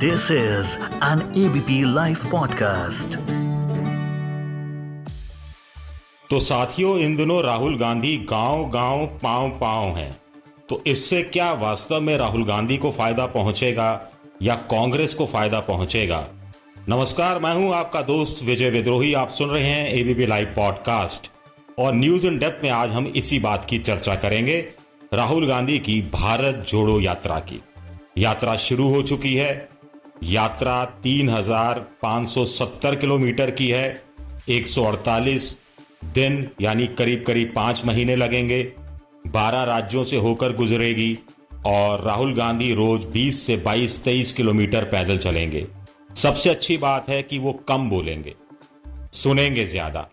This is an ABP Life podcast. तो साथियों, इन दिनों राहुल गांधी गाँव गाँव पाँव पाँव हैं। तो इससे क्या वास्तव में राहुल गांधी को फ़ायदा पहुंचेगा या कांग्रेस को फ़ायदा पहुंचेगा? नमस्कार, मैं हूँ आपका दोस्त विजय विद्रोही। आप सुन रहे हैं एबीपी लाइव पॉडकास्ट और न्यूज़ इन डेप्थ में आज हम इसी बात की चर्चा करेंगे, राहुल गांधी की भारत जोड़ो यात्रा की। यात्रा शुरू हो चुकी है। यात्रा 3,570 किलोमीटर की है। 148 दिन यानी करीब करीब पाँच महीने लगेंगे। 12 राज्यों से होकर गुजरेगी और राहुल गांधी रोज 20 से 22 23 किलोमीटर पैदल चलेंगे। सबसे अच्छी बात है कि वो कम बोलेंगे। सुनेंगे ज़्यादा।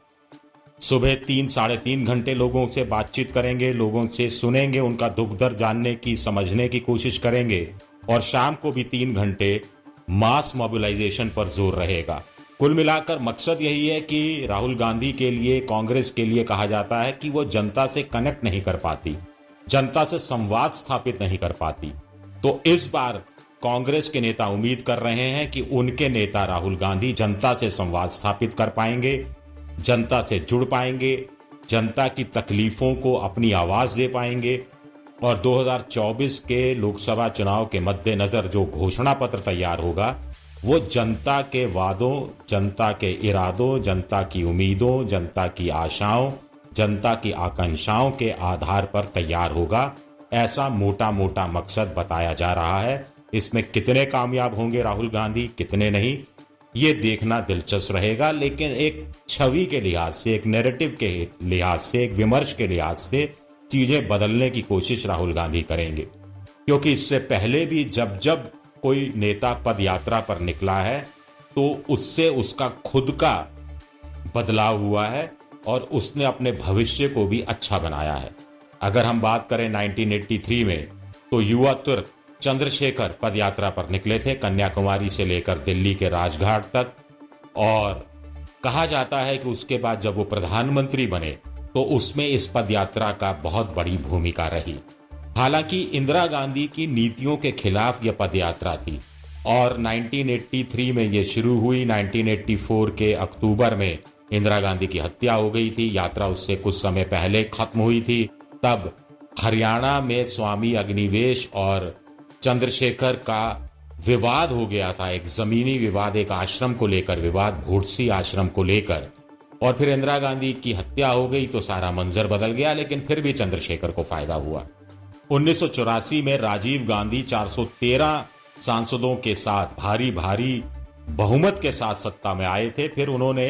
सुबह तीन साढ़े तीन घंटे लोगों से बातचीत करेंगे लोगों से सुनेंगे उनका दुख दर्द जानने की समझने की कोशिश करेंगे और शाम को भी तीन घंटे मास मोबिलाइजेशन पर ज़ोर रहेगा। कुल मिलाकर मकसद यही है कि राहुल गांधी के लिए, कांग्रेस के लिए कहा जाता है कि वो जनता से कनेक्ट नहीं कर पाती, जनता से संवाद स्थापित नहीं कर पाती। तो इस बार कांग्रेस के नेता उम्मीद कर रहे हैं कि उनके नेता राहुल गांधी जनता से संवाद स्थापित कर पाएँगे, जनता से जुड़ पाएँगे, जनता की तकलीफों को अपनी आवाज़ दे पाएँगे और 2024 के लोकसभा चुनाव के मद्देनजर जो घोषणा पत्र तैयार होगा, वो जनता के वादों, जनता के इरादों, जनता की उम्मीदों, जनता की आशाओं, जनता की आकांक्षाओं के आधार पर तैयार होगा। ऐसा मोटा मोटा मकसद बताया जा रहा है। इसमें कितने कामयाब होंगे राहुल गांधी, कितने नहीं, ये देखना दिलचस्प रहेगा। लेकिन एक छवि के लिहाज से, एक नैरेटिव के लिहाज से, एक विमर्श के लिहाज से चीज़ें बदलने की कोशिश राहुल गांधी करेंगे। क्योंकि इससे पहले भी जब जब कोई नेता पद यात्रा पर निकला है तो उससे उसका खुद का बदलाव हुआ है और उसने अपने भविष्य को भी अच्छा बनाया है। अगर हम बात करें 1983 में तो युवा तुर्क चंद्रशेखर पदयात्रा पर निकले थे, कन्याकुमारी से लेकर दिल्ली के राजघाट तक। और कहा जाता है कि उसके बाद जब वो प्रधानमंत्री बने तो उसमें इस पदयात्रा का बहुत बड़ी भूमिका रही। हालाँकि इंदिरा गांधी की नीतियों के खिलाफ यह पद यात्रा थी और 1983 में यह शुरू हुई। 1984 के अक्टूबर में इंदिरा गांधी की हत्या हो गई थी। यात्रा उससे कुछ समय पहले खत्म हुई थी। तब हरियाणा में स्वामी अग्निवेश और चंद्रशेखर का विवाद हो गया था। एक जमीनी विवाद, एक आश्रम को लेकर विवाद भूटसी आश्रम को लेकर। और फिर इंदिरा गांधी की हत्या हो गई तो सारा मंजर बदल गया, लेकिन फिर भी चंद्रशेखर को फ़ायदा हुआ। उन्नीस सौ चौरासी में राजीव गांधी 413 सांसदों के साथ भारी भारी बहुमत के साथ सत्ता में आए थे। फिर उन्होंने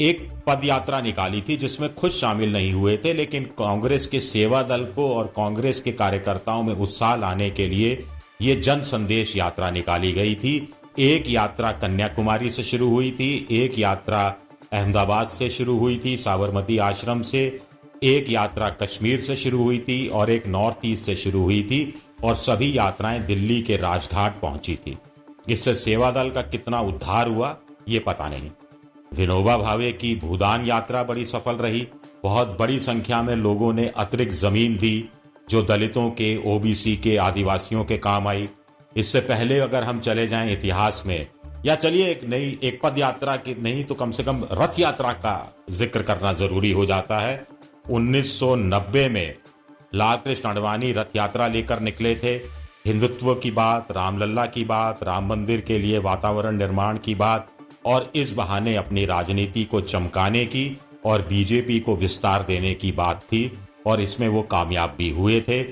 एक पद यात्रा निकाली थी जिसमें खुद शामिल नहीं हुए थे, लेकिन कांग्रेस के सेवा दल को और कांग्रेस के कार्यकर्ताओं में उत्साह लाने के लिए ये जन संदेश यात्रा निकाली गई थी। एक यात्रा कन्याकुमारी से शुरू हुई थी, एक यात्रा अहमदाबाद से शुरू हुई थी, साबरमती आश्रम से, एक यात्रा कश्मीर से शुरू हुई थी और एक नॉर्थ ईस्ट से शुरू हुई थी और सभी यात्राएँ दिल्ली के राजघाट पहुँची थी। इससे सेवा दल का कितना उद्धार हुआ, ये पता नहीं। विनोबा भावे की भूदान यात्रा बड़ी सफल रही। बहुत बड़ी संख्या में लोगों ने अतिरिक्त ज़मीन दी, जो दलितों के, ओबीसी के, आदिवासियों के काम आई। इससे पहले अगर हम चले जाएँ इतिहास में या चलिए एक नई, एक पद यात्रा की, नहीं तो कम से कम रथ यात्रा का ज़िक्र करना ज़रूरी हो जाता है। 1990 में लाल कृष्ण अडवाणी रथ यात्रा लेकर निकले थे। हिंदुत्व की बात, रामलल्ला की बात, राम मंदिर के लिए वातावरण निर्माण की बात और इस बहाने अपनी राजनीति को चमकाने की और बीजेपी को विस्तार देने की बात थी और इसमें वो कामयाब भी हुए थे।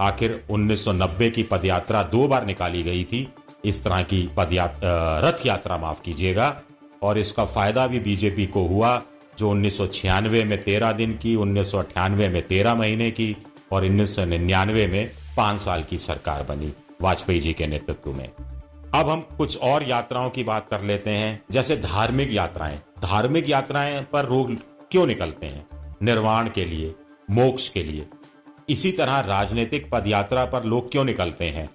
आखिर 1990 की पदयात्रा दो बार निकाली गई थी। इस तरह की रथ यात्रा माफ़ कीजिएगा। और इसका फ़ायदा भी बीजेपी को हुआ, जो उन्नीस सौ छियानवे में तेरह दिन की, उन्नीस सौ अठानवे में तेरह महीने की और उन्नीस सौ निन्यानवे में पाँच साल की सरकार बनी वाजपेयी जी के नेतृत्व में। अब हम कुछ और यात्राओं की बात कर लेते हैं, जैसे धार्मिक यात्राएँ। धार्मिक यात्राएँ पर लोग क्यों निकलते हैं? निर्वाण के लिए, मोक्ष के लिए। इसी तरह राजनीतिक पदयात्रा पर लोग क्यों निकलते हैं?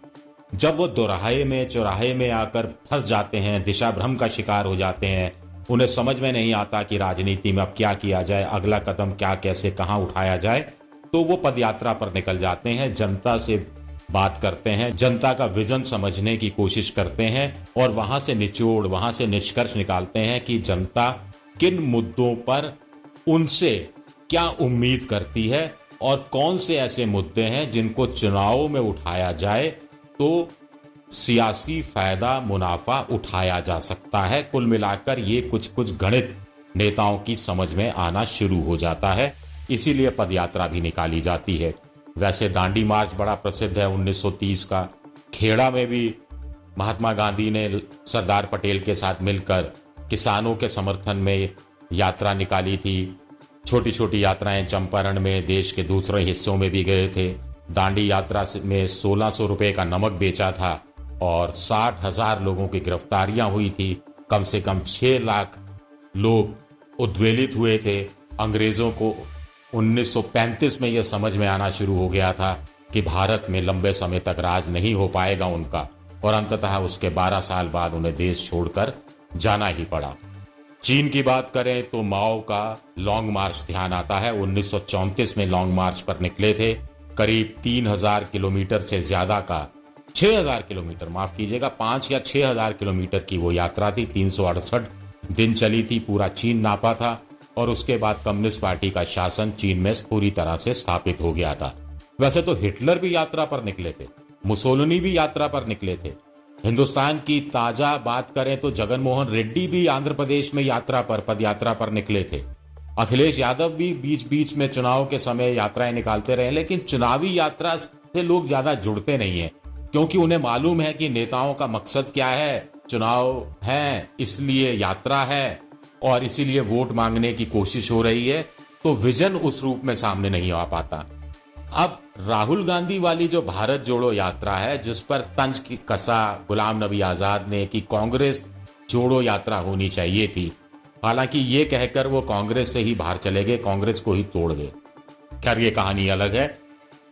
जब वो दोराहे में, चौराहे में आकर फंस जाते हैं, दिशा भ्रम का शिकार हो जाते हैं, उन्हें समझ में नहीं आता कि राजनीति में अब क्या किया जाए, अगला कदम क्या, कैसे, कहाँ उठाया जाए तो वो पदयात्रा पर निकल जाते हैं, जनता से बात करते हैं, जनता का विजन समझने की कोशिश करते हैं और वहाँ से निचोड़, वहाँ से निष्कर्ष निकालते हैं कि जनता किन मुद्दों पर उनसे क्या उम्मीद करती है और कौन से ऐसे मुद्दे हैं जिनको चुनाव में उठाया जाए तो सियासी फ़ायदा, मुनाफा उठाया जा सकता है। कुल मिलाकर ये कुछ कुछ गणित नेताओं की समझ में आना शुरू हो जाता है। इसीलिए पदयात्रा भी निकाली जाती है। वैसे दांडी मार्च बड़ा प्रसिद्ध है 1930 का। खेड़ा में भी महात्मा गांधी ने सरदार पटेल के साथ मिलकर किसानों के समर्थन में यात्रा निकाली थी। छोटी छोटी यात्राएँ चंपारण में, देश के दूसरे हिस्सों में भी गए थे। दांडी यात्रा में सोलह सौ रुपए का नमक बेचा था और साठ हज़ार लोगों की गिरफ्तारियाँ हुई थी। कम से कम छह लाख लोग उद्वेलित हुए थे। अंग्रेज़ों को 1935 में यह समझ में आना शुरू हो गया था कि भारत में लंबे समय तक राज नहीं हो पाएगा उनका और अंततः उसके 12 साल बाद उन्हें देश छोड़कर जाना ही पड़ा। चीन की बात करें तो माओ का लॉन्ग मार्च ध्यान आता है। 1934 में लॉन्ग मार्च पर निकले थे। करीब 3000 किलोमीटर से ज़्यादा का 6000 किलोमीटर, माफ़ कीजिएगा, पाँच या 6000 किलोमीटर की वो यात्रा थी। तीन सौ अड़सठ दिन चली थी, पूरा चीन नापा था और उसके बाद कम्युनिस्ट पार्टी का शासन चीन में पूरी तरह से स्थापित हो गया था। वैसे तो हिटलर भी यात्रा पर निकले थे, मुसोलनी भी यात्रा पर निकले थे। हिंदुस्तान की ताज़ा बात करें तो जगनमोहन रेड्डी भी आंध्र प्रदेश में यात्रा पर, पदयात्रा पर निकले थे। अखिलेश यादव भी बीच बीच में चुनाव के समय यात्राएँ निकालते रहे लेकिन चुनावी यात्रा से लोग ज़्यादा जुड़ते नहीं है, क्योंकि उन्हें मालूम है कि नेताओं का मकसद क्या है। चुनाव है, इसलिए यात्रा है, और इसीलिए वोट मांगने की कोशिश हो रही है तो विजन उस रूप में सामने नहीं आ पाता। अब राहुल गांधी वाली जो भारत जोड़ो यात्रा है, जिस पर तंज की कसा, गुलाम नबी आज़ाद ने कि कांग्रेस जोड़ो यात्रा होनी चाहिए थी हालाँकि ये कहकर वो कांग्रेस से ही बाहर चले गए, कांग्रेस को ही तोड़ गए। खैर, ये कहानी अलग है।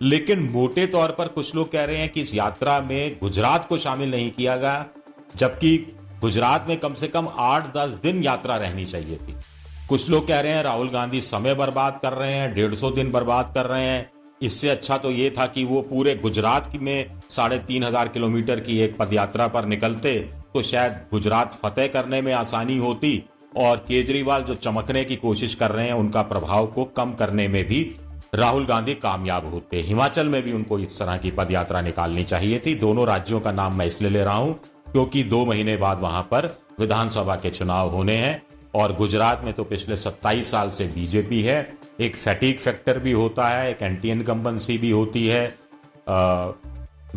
लेकिन मोटे तौर पर कुछ लोग कह रहे हैं कि इस यात्रा में गुजरात को शामिल नहीं किया गया, जबकि गुजरात में कम से कम आठ दस दिन यात्रा रहनी चाहिए थी। कुछ लोग कह रहे हैं राहुल गांधी समय बर्बाद कर रहे हैं, डेढ़ सौ दिन बर्बाद कर रहे हैं। इससे अच्छा तो ये था कि वो पूरे गुजरात में साढ़े तीन हज़ार किलोमीटर की एक पदयात्रा पर निकलते तो शायद गुजरात फतेह करने में आसानी होती और केजरीवाल जो चमकने की कोशिश कर रहे हैं, उनका प्रभाव को कम करने में भी राहुल गांधी कामयाब होते हिमाचल में भी उनको इस तरह की पदयात्रा निकालनी चाहिए थी। दोनों राज्यों का नाम मैं इसलिए ले रहा हूँ, क्योंकि दो महीने बाद वहाँ पर विधानसभा के चुनाव होने हैं और गुजरात में तो पिछले 27 साल से बीजेपी है। एक फैटिक फैक्टर भी होता है, एक एंटी इनकम्बेंसी भी होती है।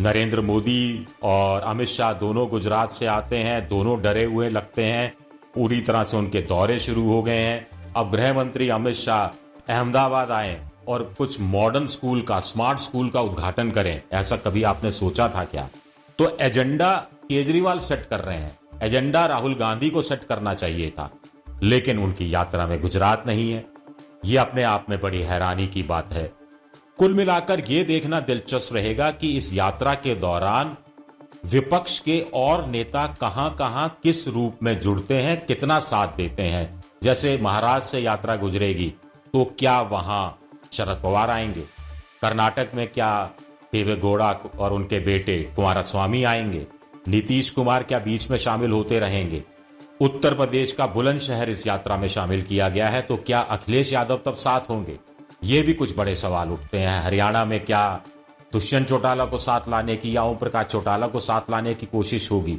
नरेंद्र मोदी और अमित शाह दोनों गुजरात से आते हैं, दोनों डरे हुए लगते हैं। पूरी तरह से उनके दौरे शुरू हो गए हैं। अब गृह मंत्री अमित शाह अहमदाबाद आए और कुछ मॉडर्न स्कूल का स्मार्ट स्कूल का उद्घाटन करें। ऐसा कभी आपने सोचा था क्या? तो एजेंडा केजरीवाल सेट कर रहे हैं। एजेंडा राहुल गांधी को सेट करना चाहिए था। लेकिन उनकी यात्रा में गुजरात नहीं है। यह अपने आप में बड़ी हैरानी की बात है। कुल मिलाकर यह देखना दिलचस्प रहेगा कि इस यात्रा के दौरान विपक्ष के और नेता कहाँ कहाँ किस रूप में जुड़ते हैं, कितना साथ देते हैं। जैसे महाराष्ट्र से यात्रा गुजरेगी तो क्या वहाँ शरद पवार आएँगे? कर्नाटक में क्या देवेगौड़ा और उनके बेटे कुमारस्वामी आएँगे? नीतीश कुमार क्या बीच में शामिल होते रहेंगे? उत्तर प्रदेश का बुलंदशहर इस यात्रा में शामिल किया गया है तो क्या अखिलेश यादव तब साथ होंगे? ये भी कुछ बड़े सवाल उठते हैं। हरियाणा में क्या दुष्यंत चौटाला को साथ लाने की या ओम प्रकाश चौटाला को साथ लाने की कोशिश होगी?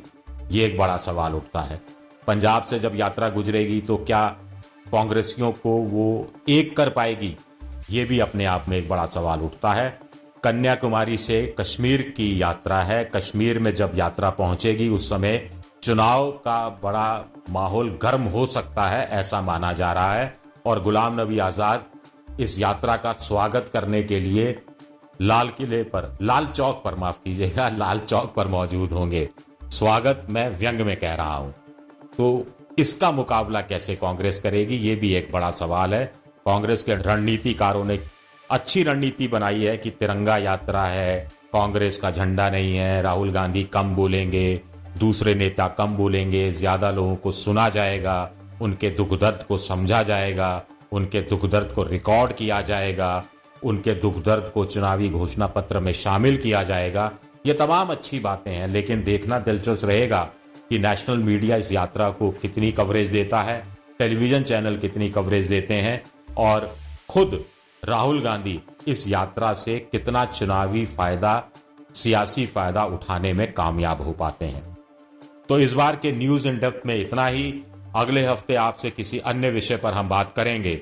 ये एक बड़ा सवाल उठता है। पंजाब से जब यात्रा गुजरेगी तो क्या कांग्रेसियों को वो एक कर पाएगी? ये भी अपने आप में एक बड़ा सवाल उठता है। कन्याकुमारी से कश्मीर की यात्रा है। कश्मीर में जब यात्रा पहुंचेगी, उस समय चुनाव का बड़ा माहौल गर्म हो सकता है, ऐसा माना जा रहा है। और गुलाम नबी आज़ाद इस यात्रा का स्वागत करने के लिए लाल किले पर, लाल चौक पर, माफ़ कीजिएगा, लाल चौक पर मौजूद होंगे। स्वागत मैं व्यंग में कह रहा हूँ। तो इसका मुकाबला कैसे कांग्रेस करेगी, ये भी एक बड़ा सवाल है। कांग्रेस के रणनीतिकारों ने अच्छी रणनीति बनाई है कि तिरंगा यात्रा है, कांग्रेस का झंडा नहीं है, राहुल गांधी कम बोलेंगे, दूसरे नेता कम बोलेंगे, ज़्यादा लोगों को सुना जाएगा, उनके दुख दर्द को समझा जाएगा, उनके दुख दर्द को रिकॉर्ड किया जाएगा उनके दुख दर्द को चुनावी घोषणा पत्र में शामिल किया जाएगा। ये तमाम अच्छी बातें हैं, लेकिन देखना दिलचस्प रहेगा कि नेशनल मीडिया इस यात्रा को कितनी कवरेज देता है, टेलीविज़न चैनल कितनी कवरेज देते हैं, और खुद राहुल गांधी इस यात्रा से कितना चुनावी फ़ायदा, सियासी फ़ायदा उठाने में कामयाब हो पाते हैं। तो इस बार के न्यूज़ डेप्थ में इतना ही। अगले हफ़्ते आपसे किसी अन्य विषय पर हम बात करेंगे।